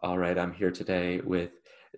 All right, I'm here today with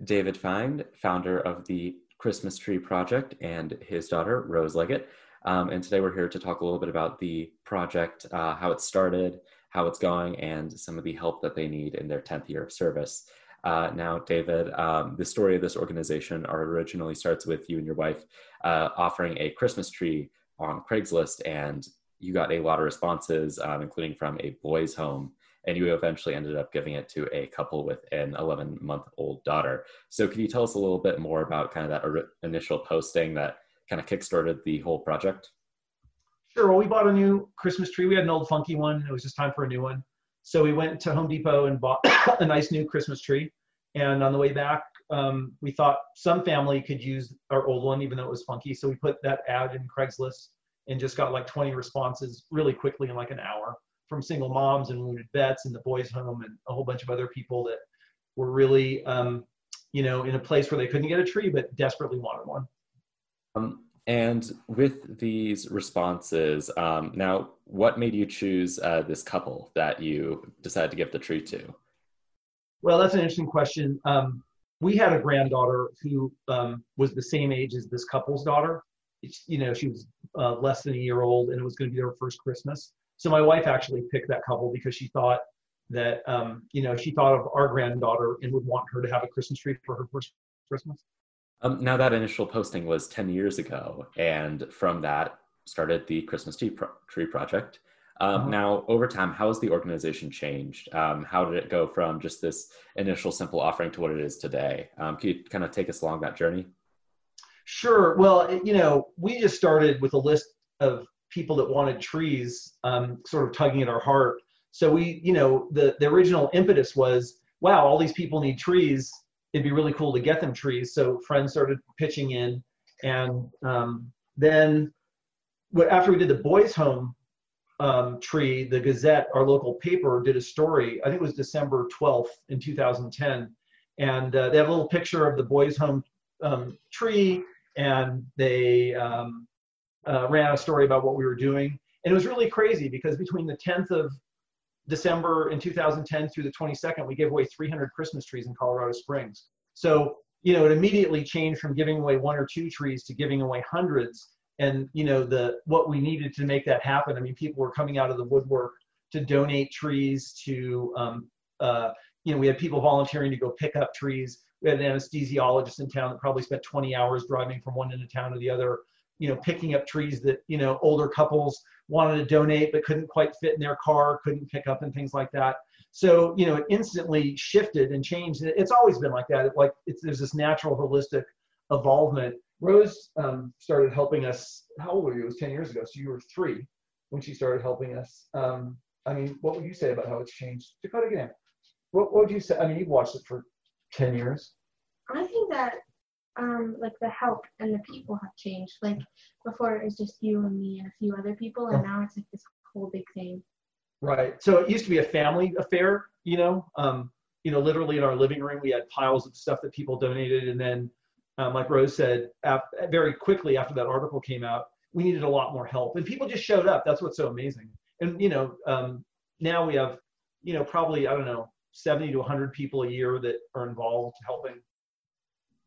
David Fein, founder of the Christmas Tree Project, and his daughter, Rose Leggitt. Um, and today we're here to talk a little bit about the project, uh, how it started, how it's going, and some of the help that they need in their 10th year of service. Uh, now, David, um, the story of this organization originally starts with you and your wife uh, offering a Christmas tree on Craigslist, and you got a lot of responses, um, including from a boys' home and you eventually ended up giving it to a couple with an 11 month old daughter. So, can you tell us a little bit more about kind of that initial posting that kind of kickstarted the whole project? Sure. Well, we bought a new Christmas tree. We had an old funky one. It was just time for a new one. So we went to Home Depot and bought a nice new Christmas tree. And on the way back, um, we thought some family could use our old one, even though it was funky. So we put that ad in Craigslist and just got like 20 responses really quickly in like an hour from single moms and wounded vets and the boys home and a whole bunch of other people that were really um, you know in a place where they couldn't get a tree but desperately wanted one. Um, and with these responses um, now what made you choose uh, this couple that you decided to give the tree to? Well that's an interesting question. Um, we had a granddaughter who um, was the same age as this couple's daughter. It's, you know she was uh, less than a year old and it was going to be their first christmas so my wife actually picked that couple because she thought that um, you know she thought of our granddaughter and would want her to have a Christmas tree for her first Christmas. Um, now that initial posting was ten years ago, and from that started the Christmas tree, pro- tree project. Um, uh-huh. Now, over time, how has the organization changed? Um, how did it go from just this initial simple offering to what it is today? Um, can you kind of take us along that journey? Sure. Well, you know, we just started with a list of people that wanted trees um, sort of tugging at our heart. So we, you know, the, the original impetus was, wow, all these people need trees. It'd be really cool to get them trees. So friends started pitching in. And um, then after we did the boys' home um, tree, the Gazette, our local paper, did a story. I think it was December 12th in 2010. And uh, they have a little picture of the boys' home um, tree. And they um, uh, ran a story about what we were doing. And it was really crazy because between the 10th of December in 2010 through the 22nd, we gave away 300 Christmas trees in Colorado Springs. So, you know, it immediately changed from giving away one or two trees to giving away hundreds. And, you know, the what we needed to make that happen. I mean, people were coming out of the woodwork to donate trees to, um, uh, you know, we had people volunteering to go pick up trees. We had an anesthesiologist in town that probably spent 20 hours driving from one end of town to the other you know picking up trees that you know older couples wanted to donate but couldn't quite fit in their car couldn't pick up and things like that. So you know it instantly shifted and changed. It's always been like that. Like it's, there's this natural holistic evolvement. Rose um, started helping us how old were you? It was 10 years ago. So you were three when she started helping us. Um, i mean what would you say about how it's changed? Dakota again what, what would you say? I mean you've watched it for 10 years. I think that um, like the help and the people have changed. Like before it was just you and me and a few other people, and now it's like this whole big thing. Right. So it used to be a family affair, you know. Um, you know, literally in our living room, we had piles of stuff that people donated, and then, um, like Rose said, ap- very quickly after that article came out, we needed a lot more help, and people just showed up. That's what's so amazing. And you know, um, now we have, you know, probably I don't know, 70 to 100 people a year that are involved helping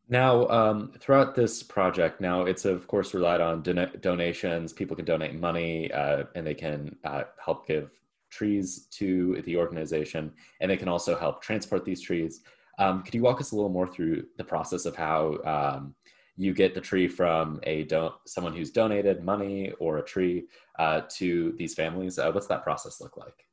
now, um, throughout this project, now it's of course relied on don- donations. People can donate money, uh, and they can uh, help give trees to the organization, and they can also help transport these trees. Um, could you walk us a little more through the process of how um, you get the tree from a don- someone who's donated money or a tree uh, to these families? Uh, what's that process look like?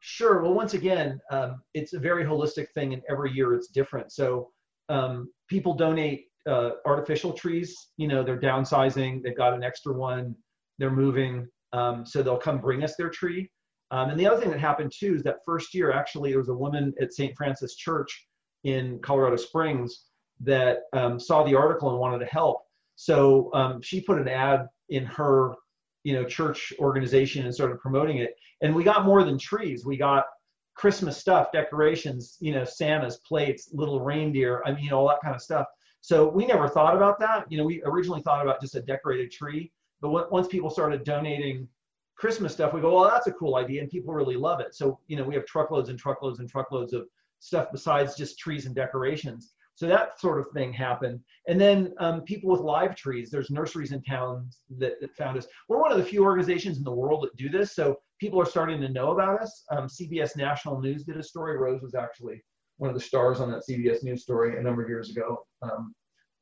Sure. Well, once again, um, it's a very holistic thing, and every year it's different. So um, people donate uh, artificial trees. You know, they're downsizing, they've got an extra one, they're moving, um, so they'll come bring us their tree. Um, and the other thing that happened too is that first year, actually, there was a woman at St. Francis Church in Colorado Springs that um, saw the article and wanted to help. So um, she put an ad in her, you know, church organization and started promoting it. And we got more than trees. We got Christmas stuff, decorations, you know, Santa's plates, little reindeer, I mean, all that kind of stuff. So we never thought about that. You know, we originally thought about just a decorated tree, but once people started donating Christmas stuff, we go, well, that's a cool idea, and people really love it. So, you know, we have truckloads and truckloads and truckloads of stuff besides just trees and decorations. So that sort of thing happened. And then um, people with live trees, there's nurseries in towns that, that, found us. We're one of the few organizations in the world that do this. So people are starting to know about us. Um, CBS National News did a story. Rose was actually one of the stars on that CBS News story a number of years ago. Um,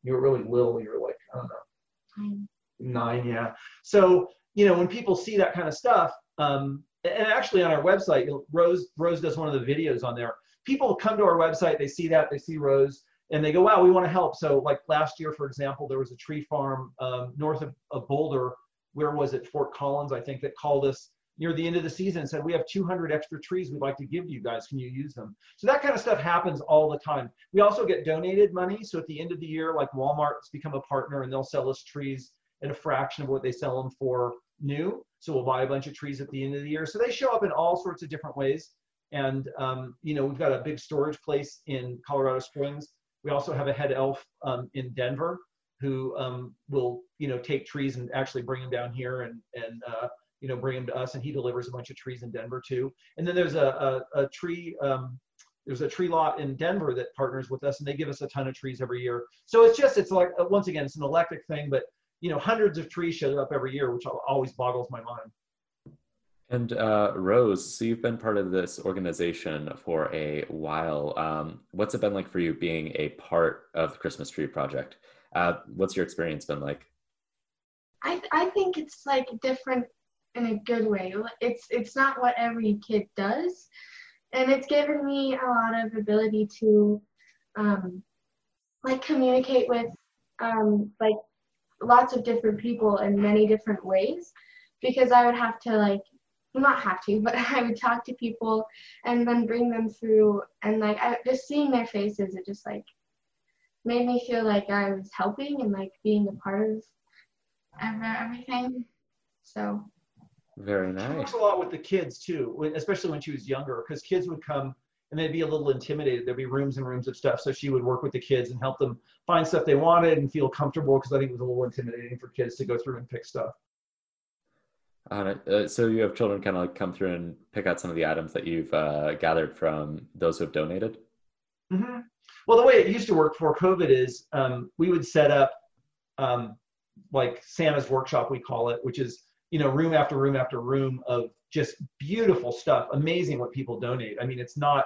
you were really little. You were like, I don't know, nine. nine, yeah. So, you know, when people see that kind of stuff, um, and actually on our website, Rose, Rose does one of the videos on there. People come to our website, they see that, they see Rose, and they go, wow, we want to help. So like last year, for example, there was a tree farm um, north of, of, Boulder. Where was it? Fort Collins, I think, that called us near the end of the season and said, we have 200 extra trees we'd like to give you guys. Can you use them? So that kind of stuff happens all the time. We also get donated money. So at the end of the year, like Walmart's become a partner and they'll sell us trees at a fraction of what they sell them for new. So we'll buy a bunch of trees at the end of the year. So they show up in all sorts of different ways. And, um, you know, we've got a big storage place in Colorado Springs we also have a head elf um, in Denver who um, will, you know, take trees and actually bring them down here and, and uh, you know, bring them to us. And he delivers a bunch of trees in Denver too. And then there's a, a, a tree, um, there's a tree lot in Denver that partners with us and they give us a ton of trees every year. So it's just, it's like, uh, once again, it's an electric thing, but you know, hundreds of trees show up every year, which always boggles my mind. And uh, Rose, so you've been part of this organization for a while. Um, what's it been like for you being a part of the Christmas Tree Project? Uh, what's your experience been like? I th- I think it's like different in a good way. It's it's not what every kid does, and it's given me a lot of ability to, um, like communicate with, um, like lots of different people in many different ways, because I would have to like not have to, but I would talk to people and then bring them through and like I, just seeing their faces, it just like made me feel like I was helping and like being a part of everything. So very nice. She works a lot with the kids too, especially when she was younger, because kids would come and they'd be a little intimidated. There'd be rooms and rooms of stuff, so she would work with the kids and help them find stuff they wanted and feel comfortable. Because I think it was a little intimidating for kids to go through and pick stuff. Uh, so you have children kind of like come through and pick out some of the items that you've uh, gathered from those who have donated. Mm-hmm. Well, the way it used to work before COVID is um, we would set up um, like Santa's workshop, we call it, which is you know room after room after room of just beautiful stuff. Amazing what people donate. I mean, it's not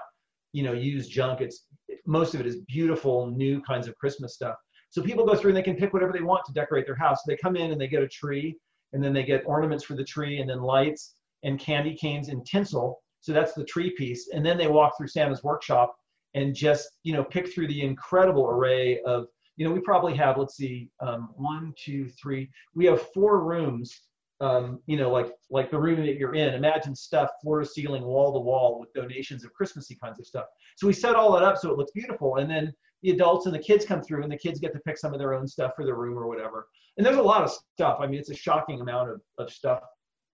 you know used junk. It's most of it is beautiful new kinds of Christmas stuff. So people go through and they can pick whatever they want to decorate their house. They come in and they get a tree and then they get ornaments for the tree and then lights and candy canes and tinsel. So that's the tree piece. And then they walk through Santa's workshop and just, you know, pick through the incredible array of, you know, we probably have, let's see, um, one, two, three, we have four rooms, um, you know, like, like the room that you're in. Imagine stuff floor to ceiling, wall to wall with donations of Christmassy kinds of stuff. So we set all that up so it looks beautiful. And then the adults and the kids come through and the kids get to pick some of their own stuff for their room or whatever. And there's a lot of stuff. I mean, it's a shocking amount of, of stuff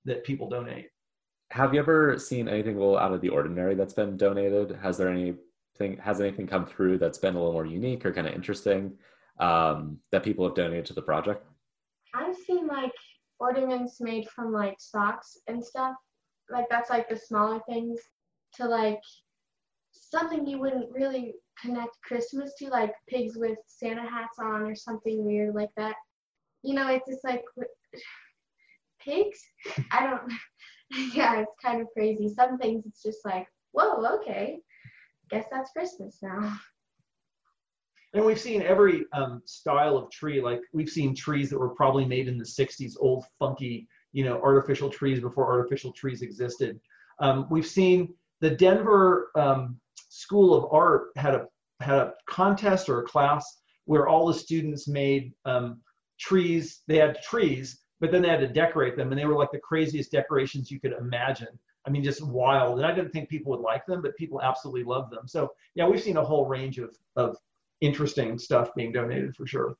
that people donate. Have you ever seen anything a little out of the ordinary that's been donated? Has there anything has anything come through that's been a little more unique or kind of interesting um, that people have donated to the project? Ornaments made from like socks and stuff. Like that's like the smaller things to like something you wouldn't really connect Christmas to, like pigs with Santa hats on or something weird like that. You know, it's just like pigs. I don't. yeah, it's kind of crazy. Some things it's just like, whoa, okay, guess that's Christmas now. And we've seen every um, style of tree. Like we've seen trees that were probably made in the '60s, old, funky, you know, artificial trees before artificial trees existed. Um, we've seen the Denver um, School of Art had a had a contest or a class where all the students made um, trees. They had trees, but then they had to decorate them, and they were like the craziest decorations you could imagine. I mean, just wild. And I didn't think people would like them, but people absolutely love them. So yeah, we've seen a whole range of of interesting stuff being donated for sure.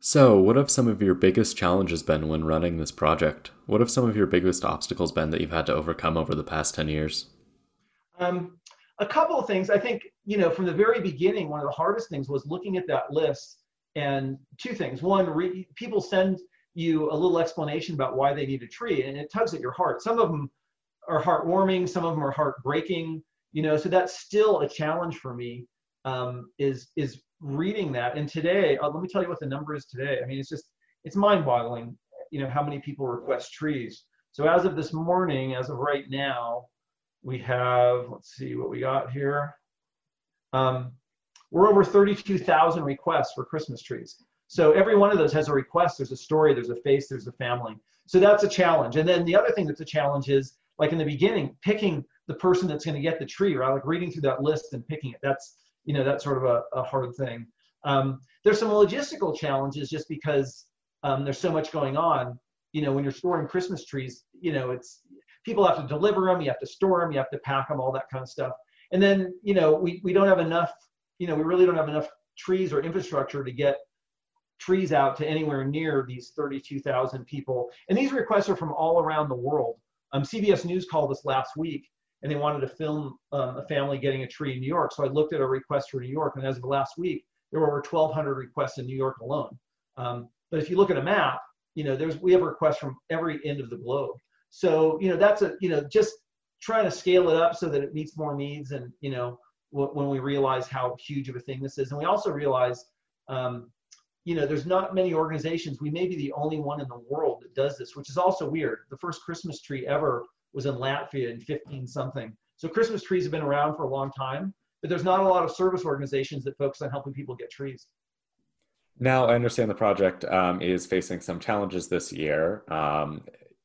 So, what have some of your biggest challenges been when running this project? What have some of your biggest obstacles been that you've had to overcome over the past 10 years? Um, a couple of things. I think, you know, from the very beginning, one of the hardest things was looking at that list and two things. One, re- people send you a little explanation about why they need a tree, and it tugs at your heart. Some of them are heartwarming, some of them are heartbreaking. You you know so that's still a challenge for me um, is is reading that. And today uh, let me tell you what the number is today. I mean it's just it's mind-boggling you know how many people request trees. So as of this morning as of right now we have let's see what we got here. Um, we're over 32,000 requests for christmas trees. So every one of those has a request. There's a story there's a face there's a family. So that's a challenge. And then the other thing that's a challenge is like in the beginning picking the person that's going to get the tree, right? Like reading through that list and picking it. That's you know that's sort of a, a hard thing. Um, there's some logistical challenges just because um, there's so much going on. You know, when you're storing Christmas trees, you know it's people have to deliver them, you have to store them, you have to pack them, all that kind of stuff. And then you know we we don't have enough. You know, we really don't have enough trees or infrastructure to get trees out to anywhere near these 32,000 people. And these requests are from all around the world. Um, CBS News called us last week and they wanted to film um, a family getting a tree in New York. So I looked at a request for New York, and as of last week, there were over 1,200 requests in New York alone. Um, but if you look at a map, you know, there's we have requests from every end of the globe. So you know, that's a you know, just trying to scale it up so that it meets more needs, and you know, w- when we realize how huge of a thing this is, and we also realize. Um, you know, there's not many organizations. We may be the only one in the world that does this, which is also weird. The first Christmas tree ever was in Latvia in 15 something. So Christmas trees have been around for a long time, but there's not a lot of service organizations that focus on helping people get trees. Now, I understand the project um, is facing some challenges this year, um,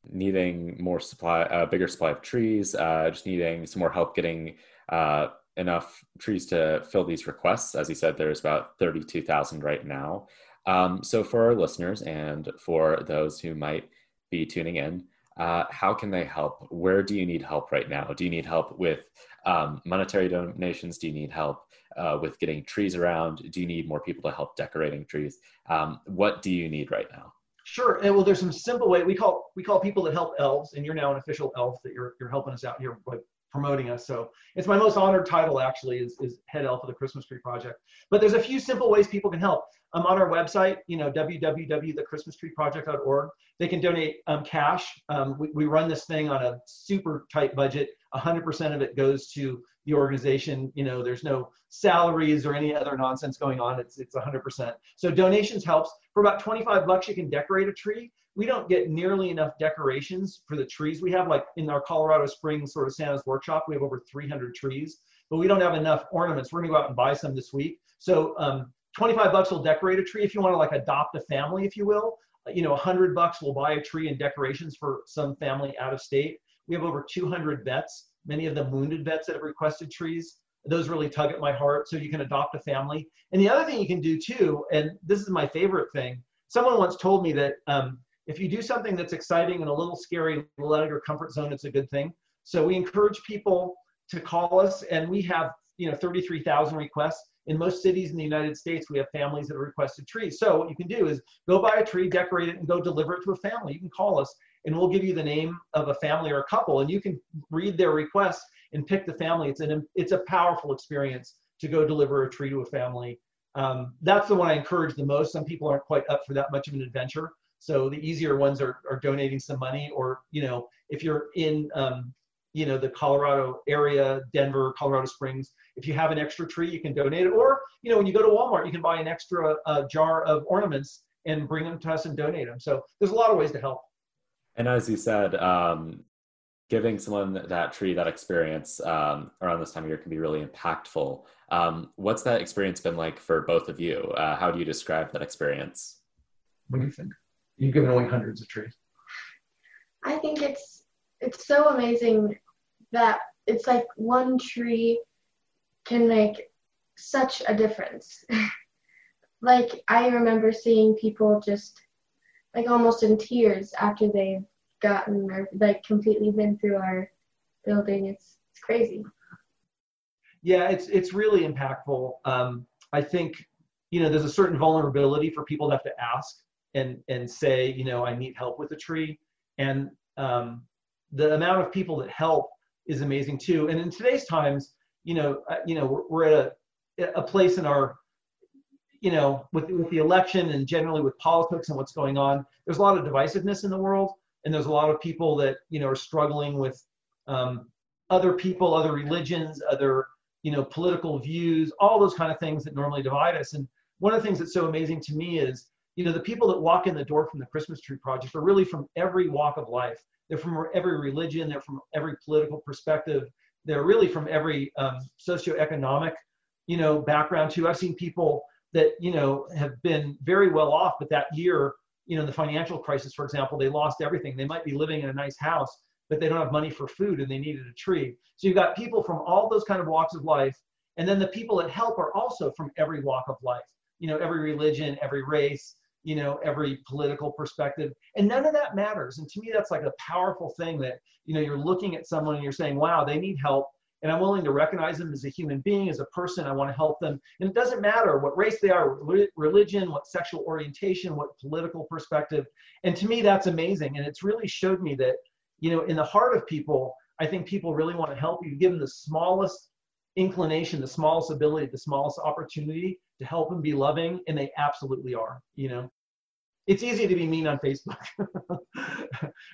needing more supply, a uh, bigger supply of trees, uh, just needing some more help getting uh, enough trees to fill these requests. As you said, there's about 32,000 right now. Um, so, for our listeners and for those who might be tuning in, uh, how can they help? Where do you need help right now? Do you need help with um, monetary donations? Do you need help uh, with getting trees around? Do you need more people to help decorating trees? Um, what do you need right now? Sure. And well, there's some simple way we call we call people that help elves, and you're now an official elf that you're you're helping us out here by promoting us. So it's my most honored title actually is, is head elf of the Christmas Tree Project. But there's a few simple ways people can help. Um, on our website, you know, www.thechristmastreeproject.org. They can donate um, cash. Um, we, we run this thing on a super tight budget. 100% of it goes to the organization. You know, there's no salaries or any other nonsense going on. It's it's 100%. So donations helps. For about 25 bucks, you can decorate a tree. We don't get nearly enough decorations for the trees we have. Like in our Colorado Springs sort of Santa's workshop, we have over 300 trees, but we don't have enough ornaments. We're gonna go out and buy some this week. So um, 25 bucks will decorate a tree if you want to like adopt a family, if you will. You know, 100 bucks will buy a tree and decorations for some family out of state. We have over 200 vets, many of them wounded vets that have requested trees. Those really tug at my heart. So you can adopt a family. And the other thing you can do too, and this is my favorite thing. Someone once told me that um, if you do something that's exciting and a little scary, little out of your comfort zone, it's a good thing. So we encourage people to call us, and we have you know 33,000 requests in most cities in the United States, we have families that have requested trees. So what you can do is go buy a tree, decorate it, and go deliver it to a family. You can call us, and we'll give you the name of a family or a couple, and you can read their request and pick the family. It's an it's a powerful experience to go deliver a tree to a family. Um, that's the one I encourage the most. Some people aren't quite up for that much of an adventure. So the easier ones are, are donating some money, or you know, if you're in um, you know the Colorado area, Denver, Colorado Springs, if you have an extra tree, you can donate it. Or, you know, when you go to Walmart, you can buy an extra uh, jar of ornaments and bring them to us and donate them. So there's a lot of ways to help. And as you said, um, giving someone that tree, that experience um, around this time of year can be really impactful. Um, what's that experience been like for both of you? Uh, how do you describe that experience? What do you think? You've given away hundreds of trees. I think it's it's so amazing that it's like one tree can make such a difference. like I remember seeing people just like almost in tears after they've gotten or like completely been through our building. It's it's crazy. Yeah, it's it's really impactful. Um, I think you know there's a certain vulnerability for people to have to ask and and say you know I need help with a tree, and um, the amount of people that help is amazing too. And in today's times, you know, uh, you know, we're, we're at a, a place in our, you know, with, with the election and generally with politics and what's going on, there's a lot of divisiveness in the world. And there's a lot of people that, you know, are struggling with um, other people, other religions, other you know political views, all those kind of things that normally divide us. And one of the things that's so amazing to me is you know the people that walk in the door from the Christmas Tree Project are really from every walk of life. They're from every religion. They're from every political perspective. They're really from every um, socioeconomic you know background too. I've seen people that you know have been very well off, but that year you know the financial crisis, for example, they lost everything. They might be living in a nice house, but they don't have money for food and they needed a tree. So you've got people from all those kind of walks of life. And then the people that help are also from every walk of life, you know, every religion, every race, you know, every political perspective. And none of that matters. And to me, that's like a powerful thing that, you know, you're looking at someone and you're saying, wow, they need help. And I'm willing to recognize them as a human being, as a person. I want to help them. And it doesn't matter what race they are, religion, what sexual orientation, what political perspective. And to me, that's amazing. And it's really showed me that you know, in the heart of people, I think people really want to help you. Give them the smallest inclination, the smallest ability, the smallest opportunity to help them be loving, and they absolutely are. You know, it's easy to be mean on Facebook,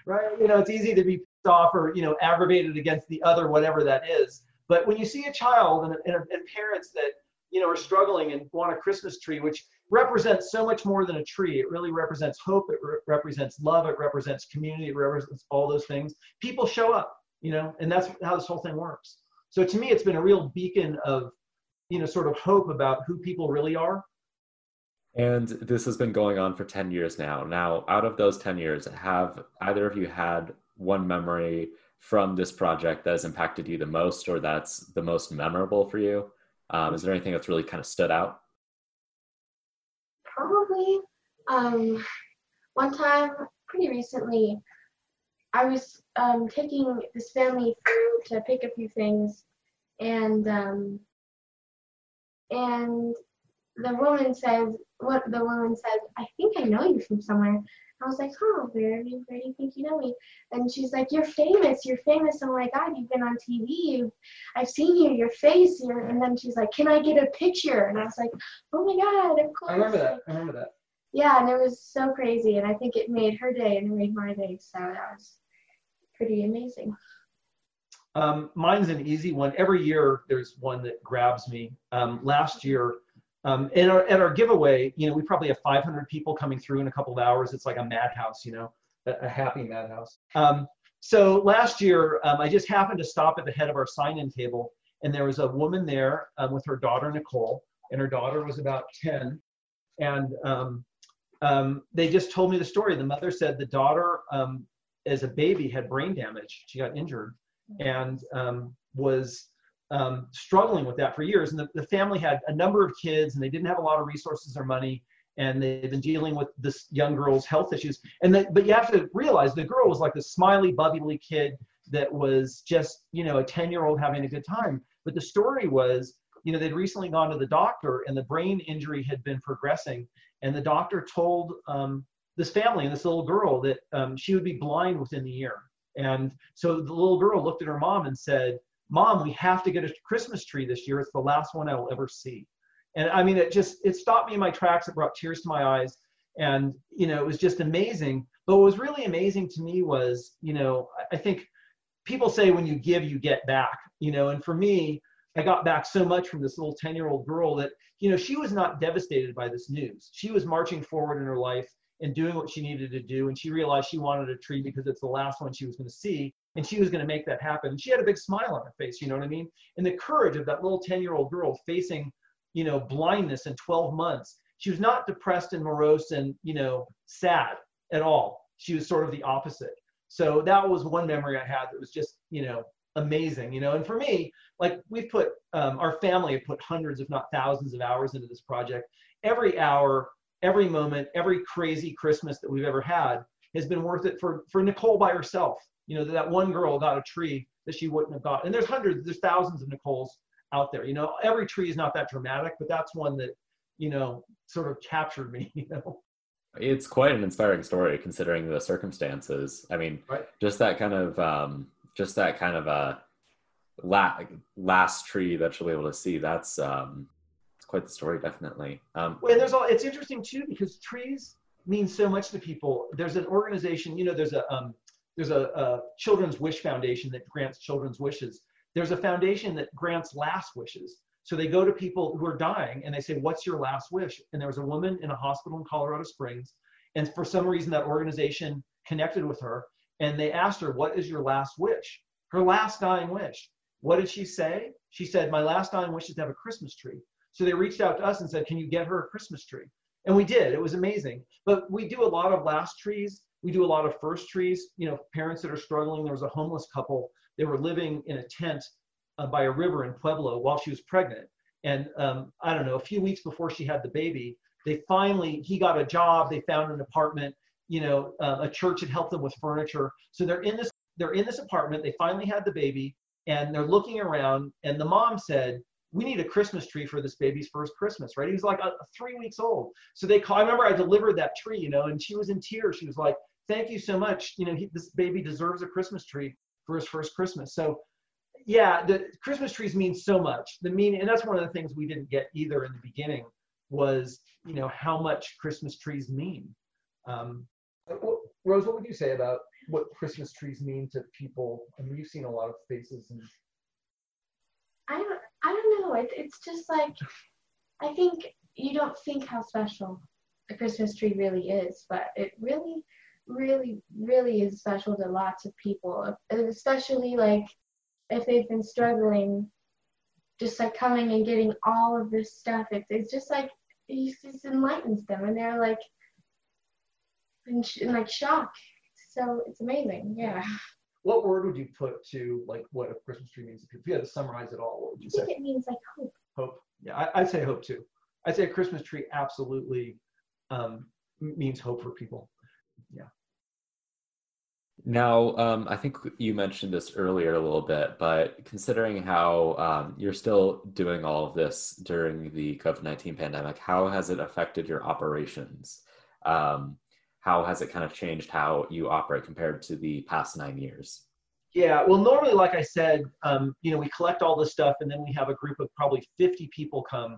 right? You know, it's easy to be pissed off or you know aggravated against the other, whatever that is. But when you see a child and, and, and parents that you know are struggling and want a Christmas tree, which represents so much more than a tree. It really represents hope. It re- represents love. It represents community. It represents all those things. People show up, you know, and that's how this whole thing works. So to me, it's been a real beacon of, you know, sort of hope about who people really are. And this has been going on for 10 years now. Now, out of those 10 years, have either of you had one memory from this project that has impacted you the most or that's the most memorable for you? Um, is there anything that's really kind of stood out? Probably. Um, one time, pretty recently, I was um, taking this family through to pick a few things, and um, and the woman says, "What the woman says? I think I know you from somewhere." I was like, "Huh? Where do you, where do you think you know me?" And she's like, "You're famous. You're famous. Oh my God, you've been on TV. You've, I've seen you. Your face. And then she's like, "Can I get a picture?" And I was like, "Oh my God, of course." I remember that. I remember that. Yeah, and it was so crazy, and I think it made her day and it made my day. So that was pretty amazing. Um, mine's an easy one. Every year there's one that grabs me. Um, last year um, and our, at our giveaway, you know, we probably have 500 people coming through in a couple of hours. It's like a madhouse, you know, a, a happy madhouse. Um, so last year, um, I just happened to stop at the head of our sign-in table, and there was a woman there um, with her daughter Nicole, and her daughter was about 10, and um, um, they just told me the story. The mother said the daughter, as a baby, had brain damage. She got injured, and was um, struggling with that for years. And the, the family had a number of kids and they didn't have a lot of resources or money. And they've been dealing with this young girl's health issues. And the, but you have to realize the girl was like the smiley, bubbly kid that was just, you know, a 10 year old having a good time. But the story was, you know, they'd recently gone to the doctor and the brain injury had been progressing. And the doctor told um, this family and this little girl that um, she would be blind within the year. And so the little girl looked at her mom and said, mom we have to get a christmas tree this year. It's the last one i will ever see. And i mean it just it stopped me in my tracks. It brought tears to my eyes. And you know it was just amazing. But what was really amazing to me was you know i think people say when you give you get back you know and for me i got back so much from this little 10 year old girl that you know she was not devastated by this news. She was marching forward in her life and doing what she needed to do and she realized she wanted a tree because it's the last one she was going to see and she was going to make that happen. She had a big smile on her face, you know what I mean? And the courage of that little 10 year old girl facing, you know, blindness in 12 months. She was not depressed and morose and, you know, sad at all. She was sort of the opposite. So that was one memory I had that was just, you know, amazing, you know. And for me, like we've put, um, our family have put hundreds, if not thousands, of hours into this project. Every hour, every moment, every crazy Christmas that we've ever had has been worth it for for Nicole by herself you know, that one girl got a tree that she wouldn't have got. And there's hundreds, there's thousands of Nicoles out there. You know, every tree is not that dramatic, but that's one that, you know, sort of captured me, you know. It's quite an inspiring story considering the circumstances. I mean, right. just that kind of um just that kind of uh la- last tree that you'll be able to see, that's um quite the story definitely. Um well, there's all it's interesting too because trees mean so much to people. There's an organization, you know, there's a um there's a, a, children's wish foundation that grants children's wishes there's a foundation that grants last wishes. So they go to people who are dying and they say, What's your last wish? And there was a woman in a hospital in Colorado Springs. And for some reason, that organization connected with her and they asked her, What is your last wish? Her last dying wish. What did she say? She said, My last dying wish is to have a Christmas tree. So they reached out to us and said, Can you get her a Christmas tree? And we did. It was amazing. But we do a lot of last trees. We do a lot of first trees. You know, parents that are struggling. There was a homeless couple. They were living in a tent uh, by a river in Pueblo while she was pregnant. And um, I don't know, a few weeks before she had the baby, they finally, he got a job. They found an apartment. You know, uh, a church had helped them with furniture. So they're in this, they're in this apartment. They finally had the baby, and they're looking around. And the mom said, "We need a Christmas tree for this baby's first Christmas." Right? He was like a, a three weeks old. So they call. I remember I delivered that tree. You know, and she was in tears. She was like, "Thank you so much. You know, he, this baby deserves a Christmas tree for his first Christmas." So yeah, the Christmas trees mean so much. The meaning, and that's one of the things we didn't get either in the beginning was, you know, how much Christmas trees mean. Um, Rose, what would you say about what Christmas trees mean to people? I mean, you've seen a lot of faces and. I don't, I don't know. It, it's just like, I think you don't think how special a Christmas tree really is, but it really, really, really is special to lots of people, especially like if they've been struggling, just like coming and getting all of this stuff. It's, it's just like, he just enlightens them and they're like, in, in like shock. So it's amazing. Yeah. What word would you put to like what a Christmas tree means to people? If you had to summarize it all, what would you I think say? it means like hope. Hope. Yeah, I, would say hope too. I'd say a Christmas tree absolutely um, means hope for people. Yeah. Now, um, I think you mentioned this earlier a little bit, but considering how um, you're still doing all of this during the COVID 19 pandemic, how has it affected your operations? Um, how has it kind of changed how you operate compared to the past nine years? Yeah, well, normally, like I said, um, you know, we collect all this stuff and then we have a group of probably 50 people come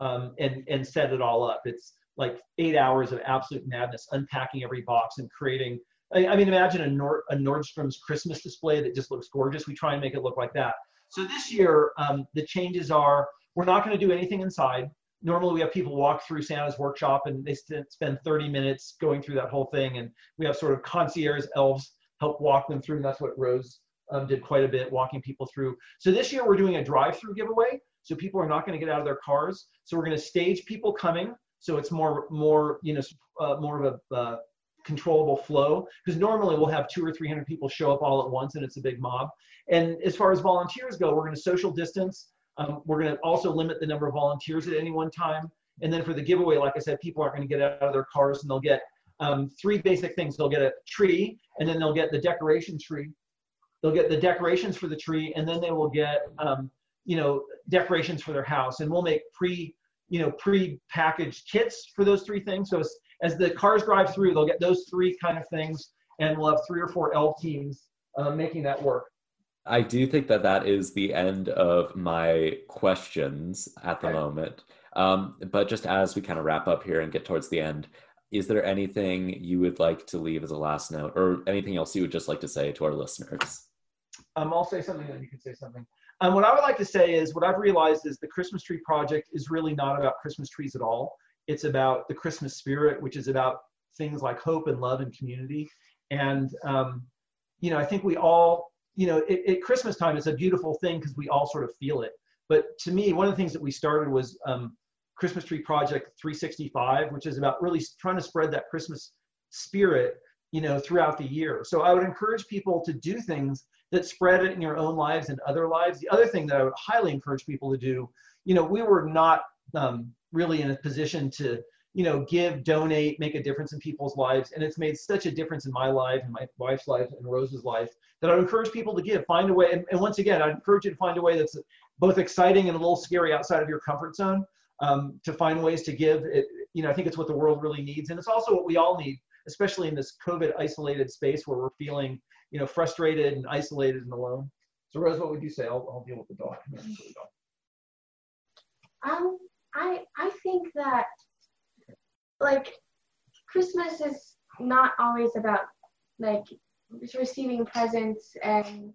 um, and, and set it all up. It's like eight hours of absolute madness, unpacking every box and creating. I, I mean, imagine a, Nord, a Nordstrom's Christmas display that just looks gorgeous. We try and make it look like that. So this year, um, the changes are we're not going to do anything inside normally we have people walk through Santa's workshop and they spend 30 minutes going through that whole thing. And we have sort of concierge elves help walk them through. And that's what Rose um, did quite a bit, walking people through. So this year we're doing a drive-through giveaway. So people are not going to get out of their cars. So we're going to stage people coming. So it's more, more, you know, uh, more of a uh, controllable flow. Because normally we'll have two or 300 people show up all at once and it's a big mob. And as far as volunteers go, we're going to social distance um, we're going to also limit the number of volunteers at any one time. And then for the giveaway, like I said, people aren't going to get out of their cars and they'll get um, three basic things. They'll get a tree and then they'll get the decoration tree. They'll get the decorations for the tree and then they will get, um, you know, decorations for their house. And we'll make pre, you know, pre-packaged kits for those three things. So as, as the cars drive through, they'll get those three kind of things and we'll have three or four L teams uh, making that work. I do think that that is the end of my questions at the okay. moment. Um, but just as we kind of wrap up here and get towards the end, is there anything you would like to leave as a last note or anything else you would just like to say to our listeners? Um, I'll say something and you can say something. Um, what I would like to say is what I've realized is the Christmas tree project is really not about Christmas trees at all. It's about the Christmas spirit, which is about things like hope and love and community. And, um, you know, I think we all you know, at Christmas time, it's a beautiful thing because we all sort of feel it. But to me, one of the things that we started was um, Christmas Tree Project 365, which is about really trying to spread that Christmas spirit, you know, throughout the year. So I would encourage people to do things that spread it in your own lives and other lives. The other thing that I would highly encourage people to do, you know, we were not um, really in a position to you know, give, donate, make a difference in people's lives. And it's made such a difference in my life and my wife's life and Rose's life that I encourage people to give, find a way. And, and once again, I encourage you to find a way that's both exciting and a little scary outside of your comfort zone um, to find ways to give. It, you know, I think it's what the world really needs. And it's also what we all need, especially in this COVID isolated space where we're feeling, you know, frustrated and isolated and alone. So Rose, what would you say? I'll, I'll deal with the dog. Um, I, I think that like Christmas is not always about like receiving presents and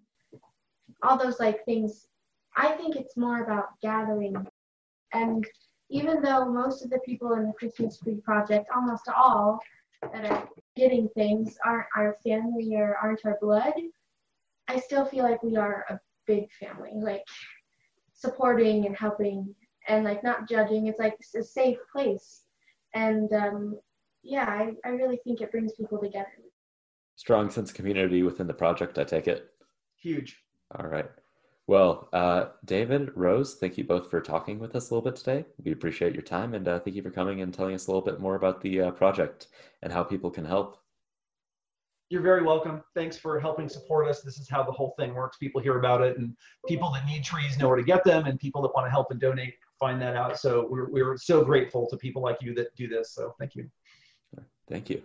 all those like things. I think it's more about gathering. And even though most of the people in the Christmas Tree Project, almost all that are getting things, aren't our family or aren't our blood, I still feel like we are a big family. Like supporting and helping and like not judging. It's like it's a safe place. And um, yeah, I, I really think it brings people together. Strong sense of community within the project, I take it. Huge. All right. Well, uh, David, Rose, thank you both for talking with us a little bit today. We appreciate your time and uh, thank you for coming and telling us a little bit more about the uh, project and how people can help. You're very welcome. Thanks for helping support us. This is how the whole thing works. People hear about it, and people that need trees know where to get them, and people that want to help and donate find that out. So we're, we're so grateful to people like you that do this. So thank you. Thank you.